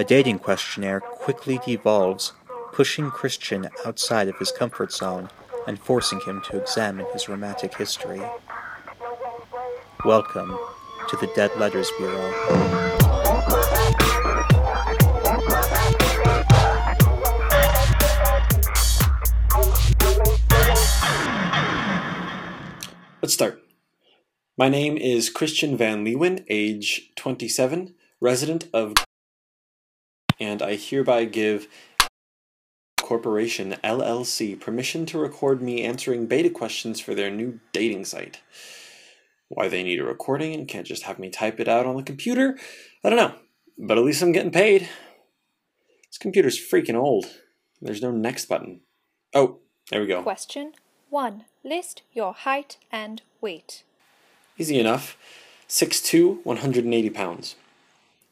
A dating questionnaire quickly devolves, pushing Christian outside of his comfort zone and forcing him to examine his romantic history. Welcome to the Dead Letters Bureau. Let's start. My name is Christian Van Leeuwen, age 27, resident of and I hereby give Corporation LLC permission to record me answering beta questions for their new dating site. Why they need a recording and can't just have me type it out on the computer, I don't know. But at least I'm getting paid. This computer's freaking old. There's no next button. Oh, there we go. Question 1. List your height and weight. Easy enough. 6'2, 180 pounds.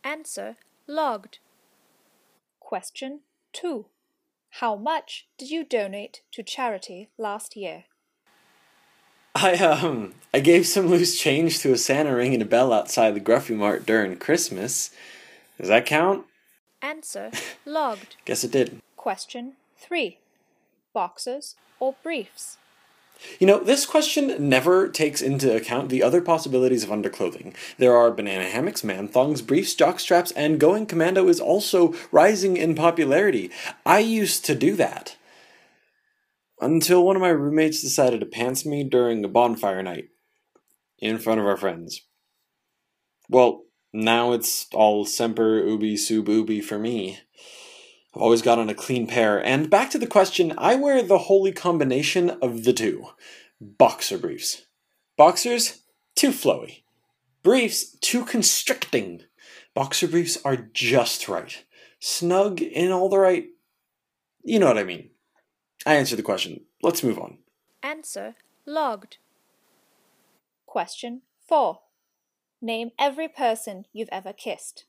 Answer logged. Question 2. How much did you donate to charity last year? I um I gave some loose change to a Santa ringing a bell outside the Gruffy Mart during Christmas. Does that count? Answer logged. Guess it did. Question 3. Boxes or briefs? You know, this question never takes into account the other possibilities of underclothing. There are banana hammocks, man thongs, briefs, jock straps, and going commando is also rising in popularity. I used to do that. Until one of my roommates decided to pants me during a bonfire night in front of our friends. Well, now it's all semper ubi sub ubi for me. I've always got on a clean pair. And back to the question, I wear the holy combination of the two boxer briefs. Boxers, too flowy. Briefs, too constricting. Boxer briefs are just right. Snug in all the right. You know what I mean. I answered the question. Let's move on. Answer logged. Question 4. Name every person you've ever kissed.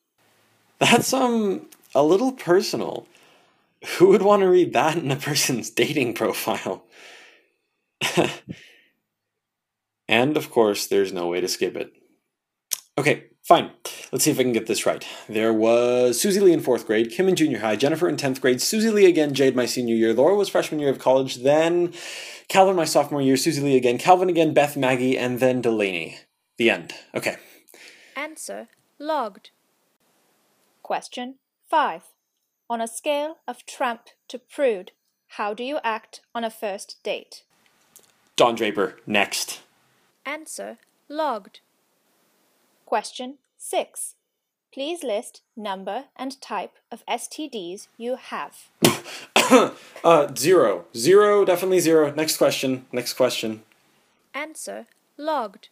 That's, um, a little personal. Who would want to read that in a person's dating profile? and of course, there's no way to skip it. Okay, fine. Let's see if I can get this right. There was Susie Lee in fourth grade, Kim in junior high, Jennifer in 10th grade, Susie Lee again, Jade my senior year, Laura was freshman year of college, then Calvin my sophomore year, Susie Lee again, Calvin again, Beth, Maggie, and then Delaney. The end. Okay. Answer logged. Question 5. On a scale of tramp to prude, how do you act on a first date? Don Draper, next. Answer logged. Question 6. Please list number and type of STDs you have. uh, zero. Zero, definitely zero. Next question. Next question. Answer logged.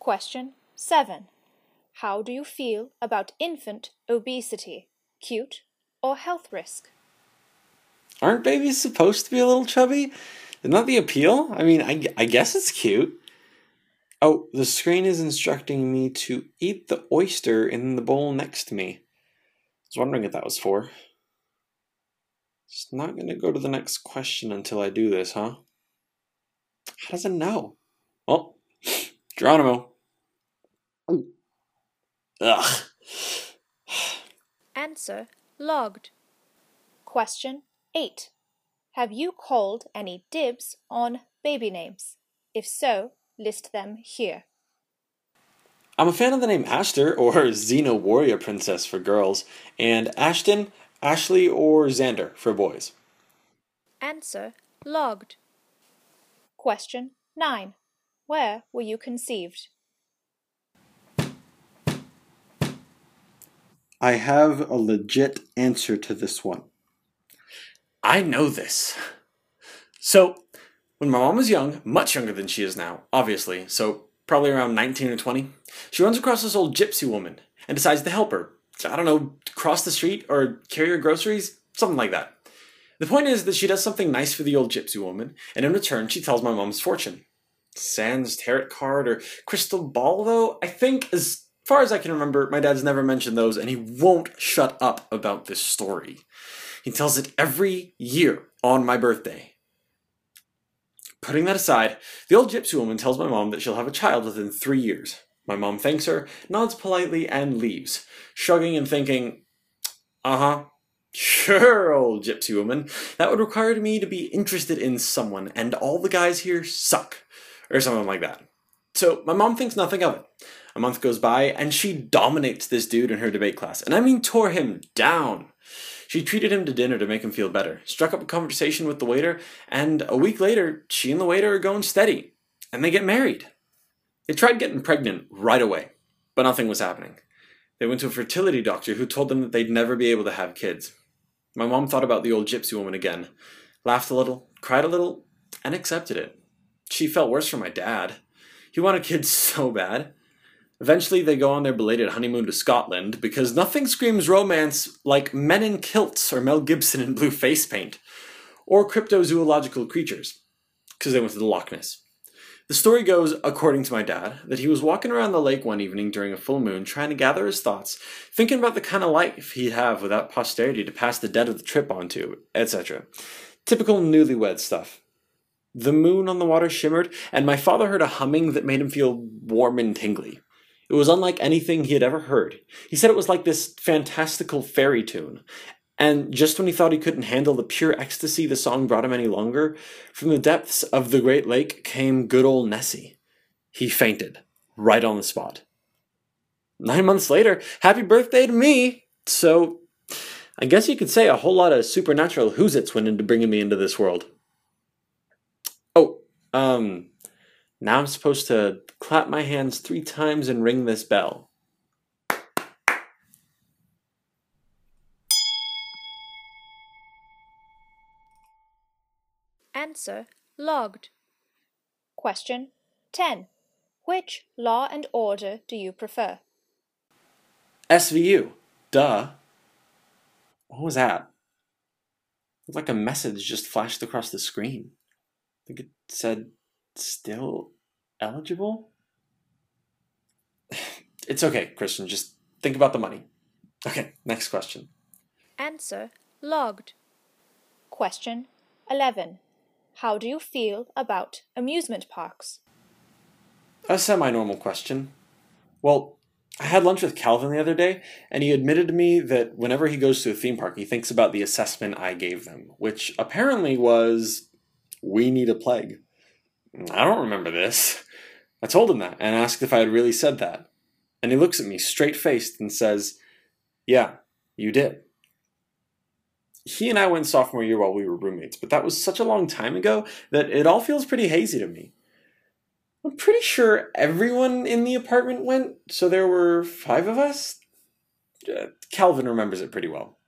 Question 7. How do you feel about infant obesity? Cute or health risk? Aren't babies supposed to be a little chubby? Isn't that the appeal? I mean, I, I guess it's cute. Oh, the screen is instructing me to eat the oyster in the bowl next to me. I was wondering what that was for. It's not going to go to the next question until I do this, huh? How does it know? Well, Geronimo. Ugh. Answer logged. Question 8. Have you called any dibs on baby names? If so, list them here. I'm a fan of the name Ashter or Xena Warrior Princess for girls, and Ashton, Ashley, or Xander for boys. Answer logged. Question 9. Where were you conceived? I have a legit answer to this one. I know this. So, when my mom was young, much younger than she is now, obviously, so probably around 19 or 20, she runs across this old gypsy woman and decides to help her. I don't know, cross the street or carry her groceries, something like that. The point is that she does something nice for the old gypsy woman, and in return, she tells my mom's fortune. Sans tarot card or crystal ball, though, I think, as far as I can remember, my dad's never mentioned those, and he won't shut up about this story. He tells it every year on my birthday. Putting that aside, the old gypsy woman tells my mom that she'll have a child within three years. My mom thanks her, nods politely, and leaves, shrugging and thinking, Uh huh. Sure, old gypsy woman. That would require me to be interested in someone, and all the guys here suck. Or something like that. So my mom thinks nothing of it. A month goes by, and she dominates this dude in her debate class. And I mean, tore him down. She treated him to dinner to make him feel better, struck up a conversation with the waiter, and a week later, she and the waiter are going steady. And they get married. They tried getting pregnant right away, but nothing was happening. They went to a fertility doctor who told them that they'd never be able to have kids. My mom thought about the old gypsy woman again, laughed a little, cried a little, and accepted it. She felt worse for my dad. He wanted kids so bad. Eventually, they go on their belated honeymoon to Scotland because nothing screams romance like men in kilts or Mel Gibson in blue face paint, or cryptozoological creatures, because they went to the Loch Ness. The story goes, according to my dad, that he was walking around the lake one evening during a full moon trying to gather his thoughts, thinking about the kind of life he'd have without posterity to pass the debt of the trip on to, etc. Typical newlywed stuff. The moon on the water shimmered, and my father heard a humming that made him feel warm and tingly. It was unlike anything he had ever heard. He said it was like this fantastical fairy tune. And just when he thought he couldn't handle the pure ecstasy the song brought him any longer, from the depths of the great lake came good old Nessie. He fainted, right on the spot. Nine months later, happy birthday to me! So, I guess you could say a whole lot of supernatural who's its went into bringing me into this world. Oh, um, now I'm supposed to clap my hands three times and ring this bell. Answer logged. Question 10. Which law and order do you prefer? SVU. Duh. What was that? Like a message just flashed across the screen. I think it said, still eligible? It's okay, Christian. Just think about the money. Okay, next question. Answer logged. Question 11. How do you feel about amusement parks? A semi normal question. Well, I had lunch with Calvin the other day, and he admitted to me that whenever he goes to a theme park, he thinks about the assessment I gave them, which apparently was we need a plague. I don't remember this. I told him that and asked if I had really said that. And he looks at me straight faced and says, Yeah, you did. He and I went sophomore year while we were roommates, but that was such a long time ago that it all feels pretty hazy to me. I'm pretty sure everyone in the apartment went, so there were five of us. Uh, Calvin remembers it pretty well.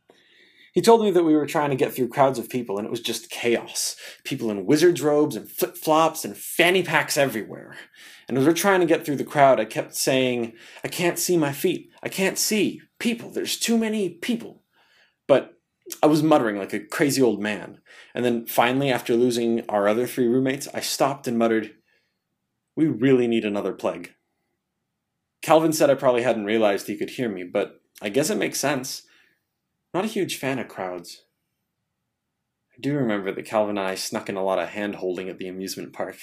He told me that we were trying to get through crowds of people and it was just chaos. People in wizard's robes and flip flops and fanny packs everywhere. And as we're trying to get through the crowd, I kept saying, I can't see my feet. I can't see. People. There's too many people. But I was muttering like a crazy old man. And then finally, after losing our other three roommates, I stopped and muttered, We really need another plague. Calvin said I probably hadn't realized he could hear me, but I guess it makes sense. Not a huge fan of crowds. I do remember that Calvin and I snuck in a lot of hand holding at the amusement park.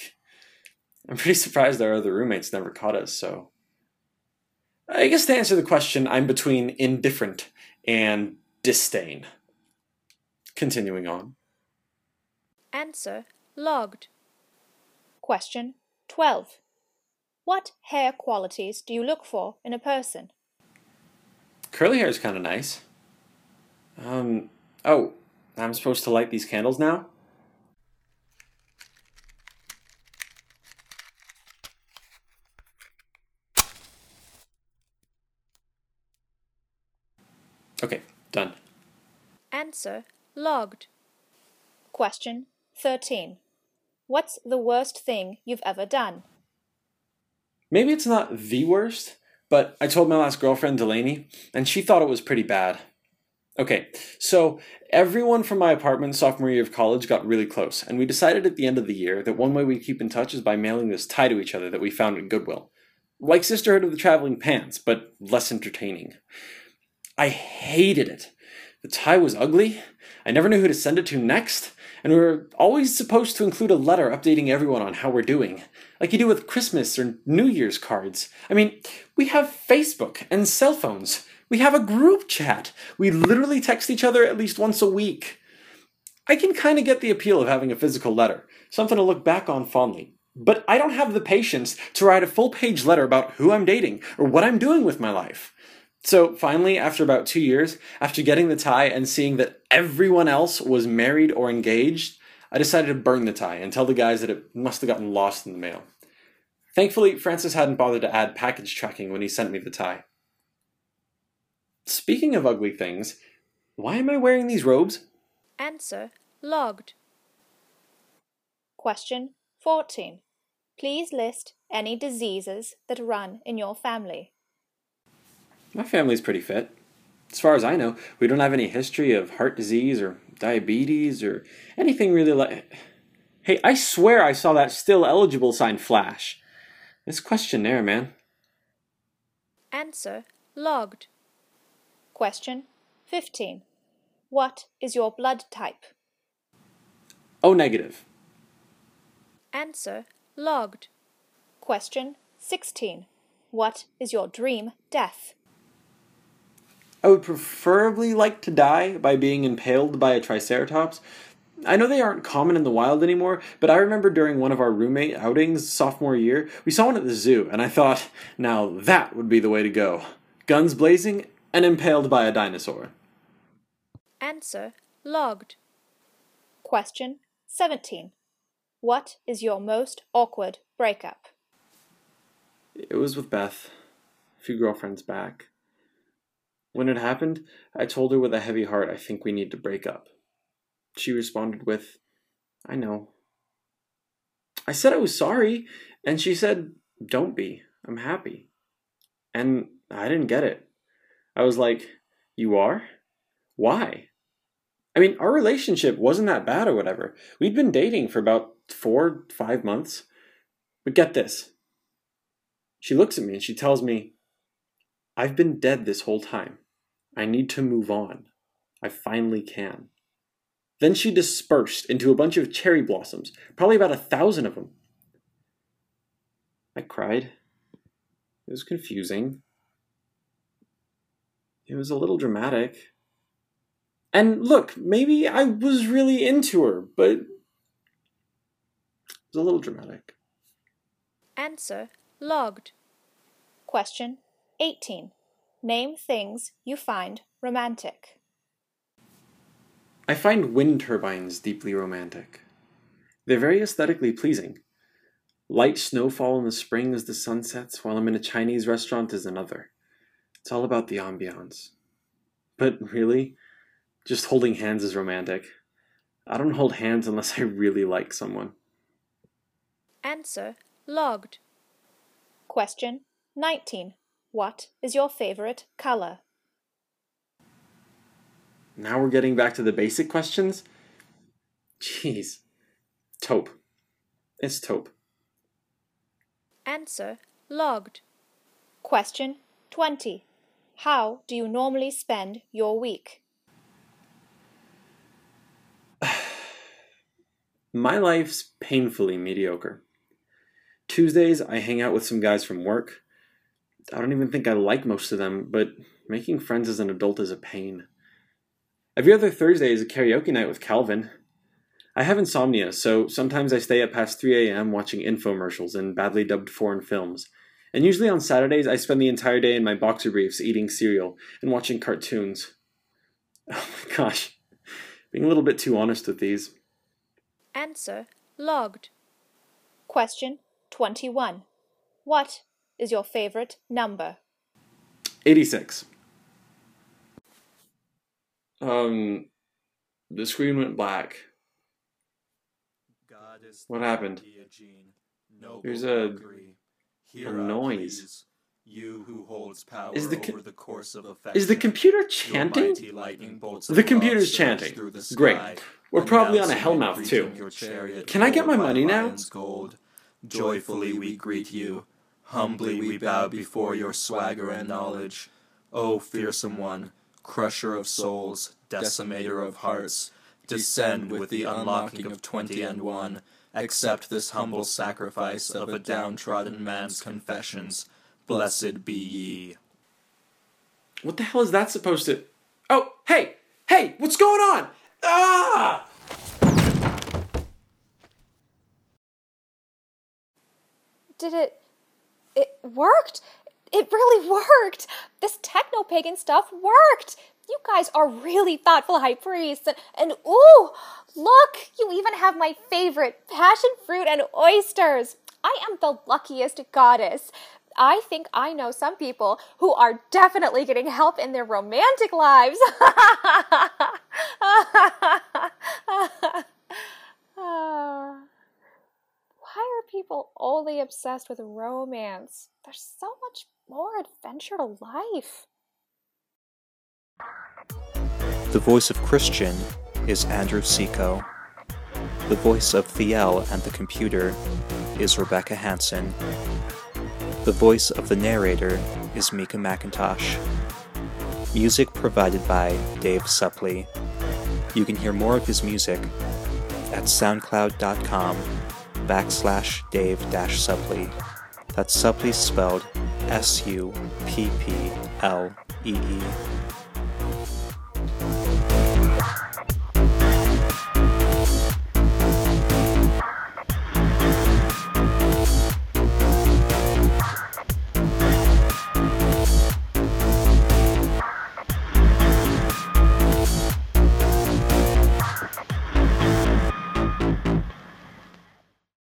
I'm pretty surprised our other roommates never caught us, so. I guess to answer the question, I'm between indifferent and disdain. Continuing on. Answer logged. Question 12. What hair qualities do you look for in a person? Curly hair is kind of nice. Um, oh, I'm supposed to light these candles now? Okay, done. Answer logged. Question 13. What's the worst thing you've ever done? Maybe it's not the worst, but I told my last girlfriend, Delaney, and she thought it was pretty bad. Okay, so everyone from my apartment sophomore year of college got really close, and we decided at the end of the year that one way we keep in touch is by mailing this tie to each other that we found at Goodwill. Like Sisterhood of the Traveling Pants, but less entertaining. I hated it. The tie was ugly, I never knew who to send it to next, and we were always supposed to include a letter updating everyone on how we're doing, like you do with Christmas or New Year's cards. I mean, we have Facebook and cell phones. We have a group chat. We literally text each other at least once a week. I can kind of get the appeal of having a physical letter, something to look back on fondly. But I don't have the patience to write a full page letter about who I'm dating or what I'm doing with my life. So finally, after about two years, after getting the tie and seeing that everyone else was married or engaged, I decided to burn the tie and tell the guys that it must have gotten lost in the mail. Thankfully, Francis hadn't bothered to add package tracking when he sent me the tie. Speaking of ugly things, why am I wearing these robes? Answer logged. Question 14. Please list any diseases that run in your family. My family's pretty fit. As far as I know, we don't have any history of heart disease or diabetes or anything really like. Hey, I swear I saw that still eligible sign flash. This questionnaire, man. Answer logged. Question 15. What is your blood type? O negative. Answer logged. Question 16. What is your dream death? I would preferably like to die by being impaled by a triceratops. I know they aren't common in the wild anymore, but I remember during one of our roommate outings sophomore year, we saw one at the zoo, and I thought, now that would be the way to go. Guns blazing and impaled by a dinosaur. Answer logged. Question 17. What is your most awkward breakup? It was with Beth, a few girlfriends back. When it happened, I told her with a heavy heart, I think we need to break up. She responded with, I know. I said I was sorry, and she said, Don't be. I'm happy. And I didn't get it. I was like, You are? Why? I mean, our relationship wasn't that bad or whatever. We'd been dating for about four, five months. But get this. She looks at me and she tells me, I've been dead this whole time. I need to move on. I finally can. Then she dispersed into a bunch of cherry blossoms, probably about a thousand of them. I cried. It was confusing. It was a little dramatic. And look, maybe I was really into her, but it was a little dramatic. Answer logged. Question 18. Name things you find romantic. I find wind turbines deeply romantic. They're very aesthetically pleasing. Light snowfall in the spring as the sun sets while I'm in a Chinese restaurant is another. It's all about the ambiance. But really, just holding hands is romantic. I don't hold hands unless I really like someone. Answer logged. Question 19. What is your favorite color? Now we're getting back to the basic questions? Jeez. Taupe. It's taupe. Answer logged. Question 20. How do you normally spend your week? My life's painfully mediocre. Tuesdays, I hang out with some guys from work. I don't even think I like most of them, but making friends as an adult is a pain. Every other Thursday is a karaoke night with Calvin. I have insomnia, so sometimes I stay up past 3 a.m. watching infomercials and badly dubbed foreign films. And usually on Saturdays, I spend the entire day in my boxer briefs eating cereal and watching cartoons. Oh my gosh, being a little bit too honest with these. Answer logged. Question 21. What is your favorite number? 86. Um, the screen went black. What happened? There's a, a noise. You who holds power Is the over the course of Is the computer chanting? mighty lightning bolts of The computer's chanting. the Great. We're probably on a hellmouth, too. greeting your chariot Can I get my money now? Gold. Joyfully we greet you. Humbly we bow before your swagger and knowledge. O fearsome one, crusher of souls, decimator of hearts, descend with the unlocking of twenty and one. Accept this humble sacrifice of a downtrodden man's confessions. Blessed be ye. What the hell is that supposed to? Oh, hey, hey, what's going on? Ah! Did it. It worked! It really worked! This techno pagan stuff worked! You guys are really thoughtful high priests. And, and ooh, look, you even have my favorite passion fruit and oysters. I am the luckiest goddess. I think I know some people who are definitely getting help in their romantic lives. Why are people only obsessed with romance? There's so much more adventure to life. The voice of Christian is Andrew Seco. The voice of Thiel and the computer is Rebecca Hanson. The voice of the narrator is Mika McIntosh. Music provided by Dave Supplee. You can hear more of his music at soundcloud.com backslash Dave dash Supplee. That's Supplee spelled S U P P L E E.